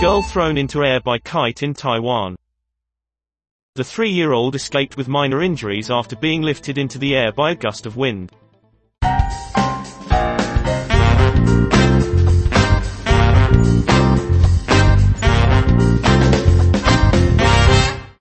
Girl thrown into air by kite in Taiwan. The three-year-old escaped with minor injuries after being lifted into the air by a gust of wind.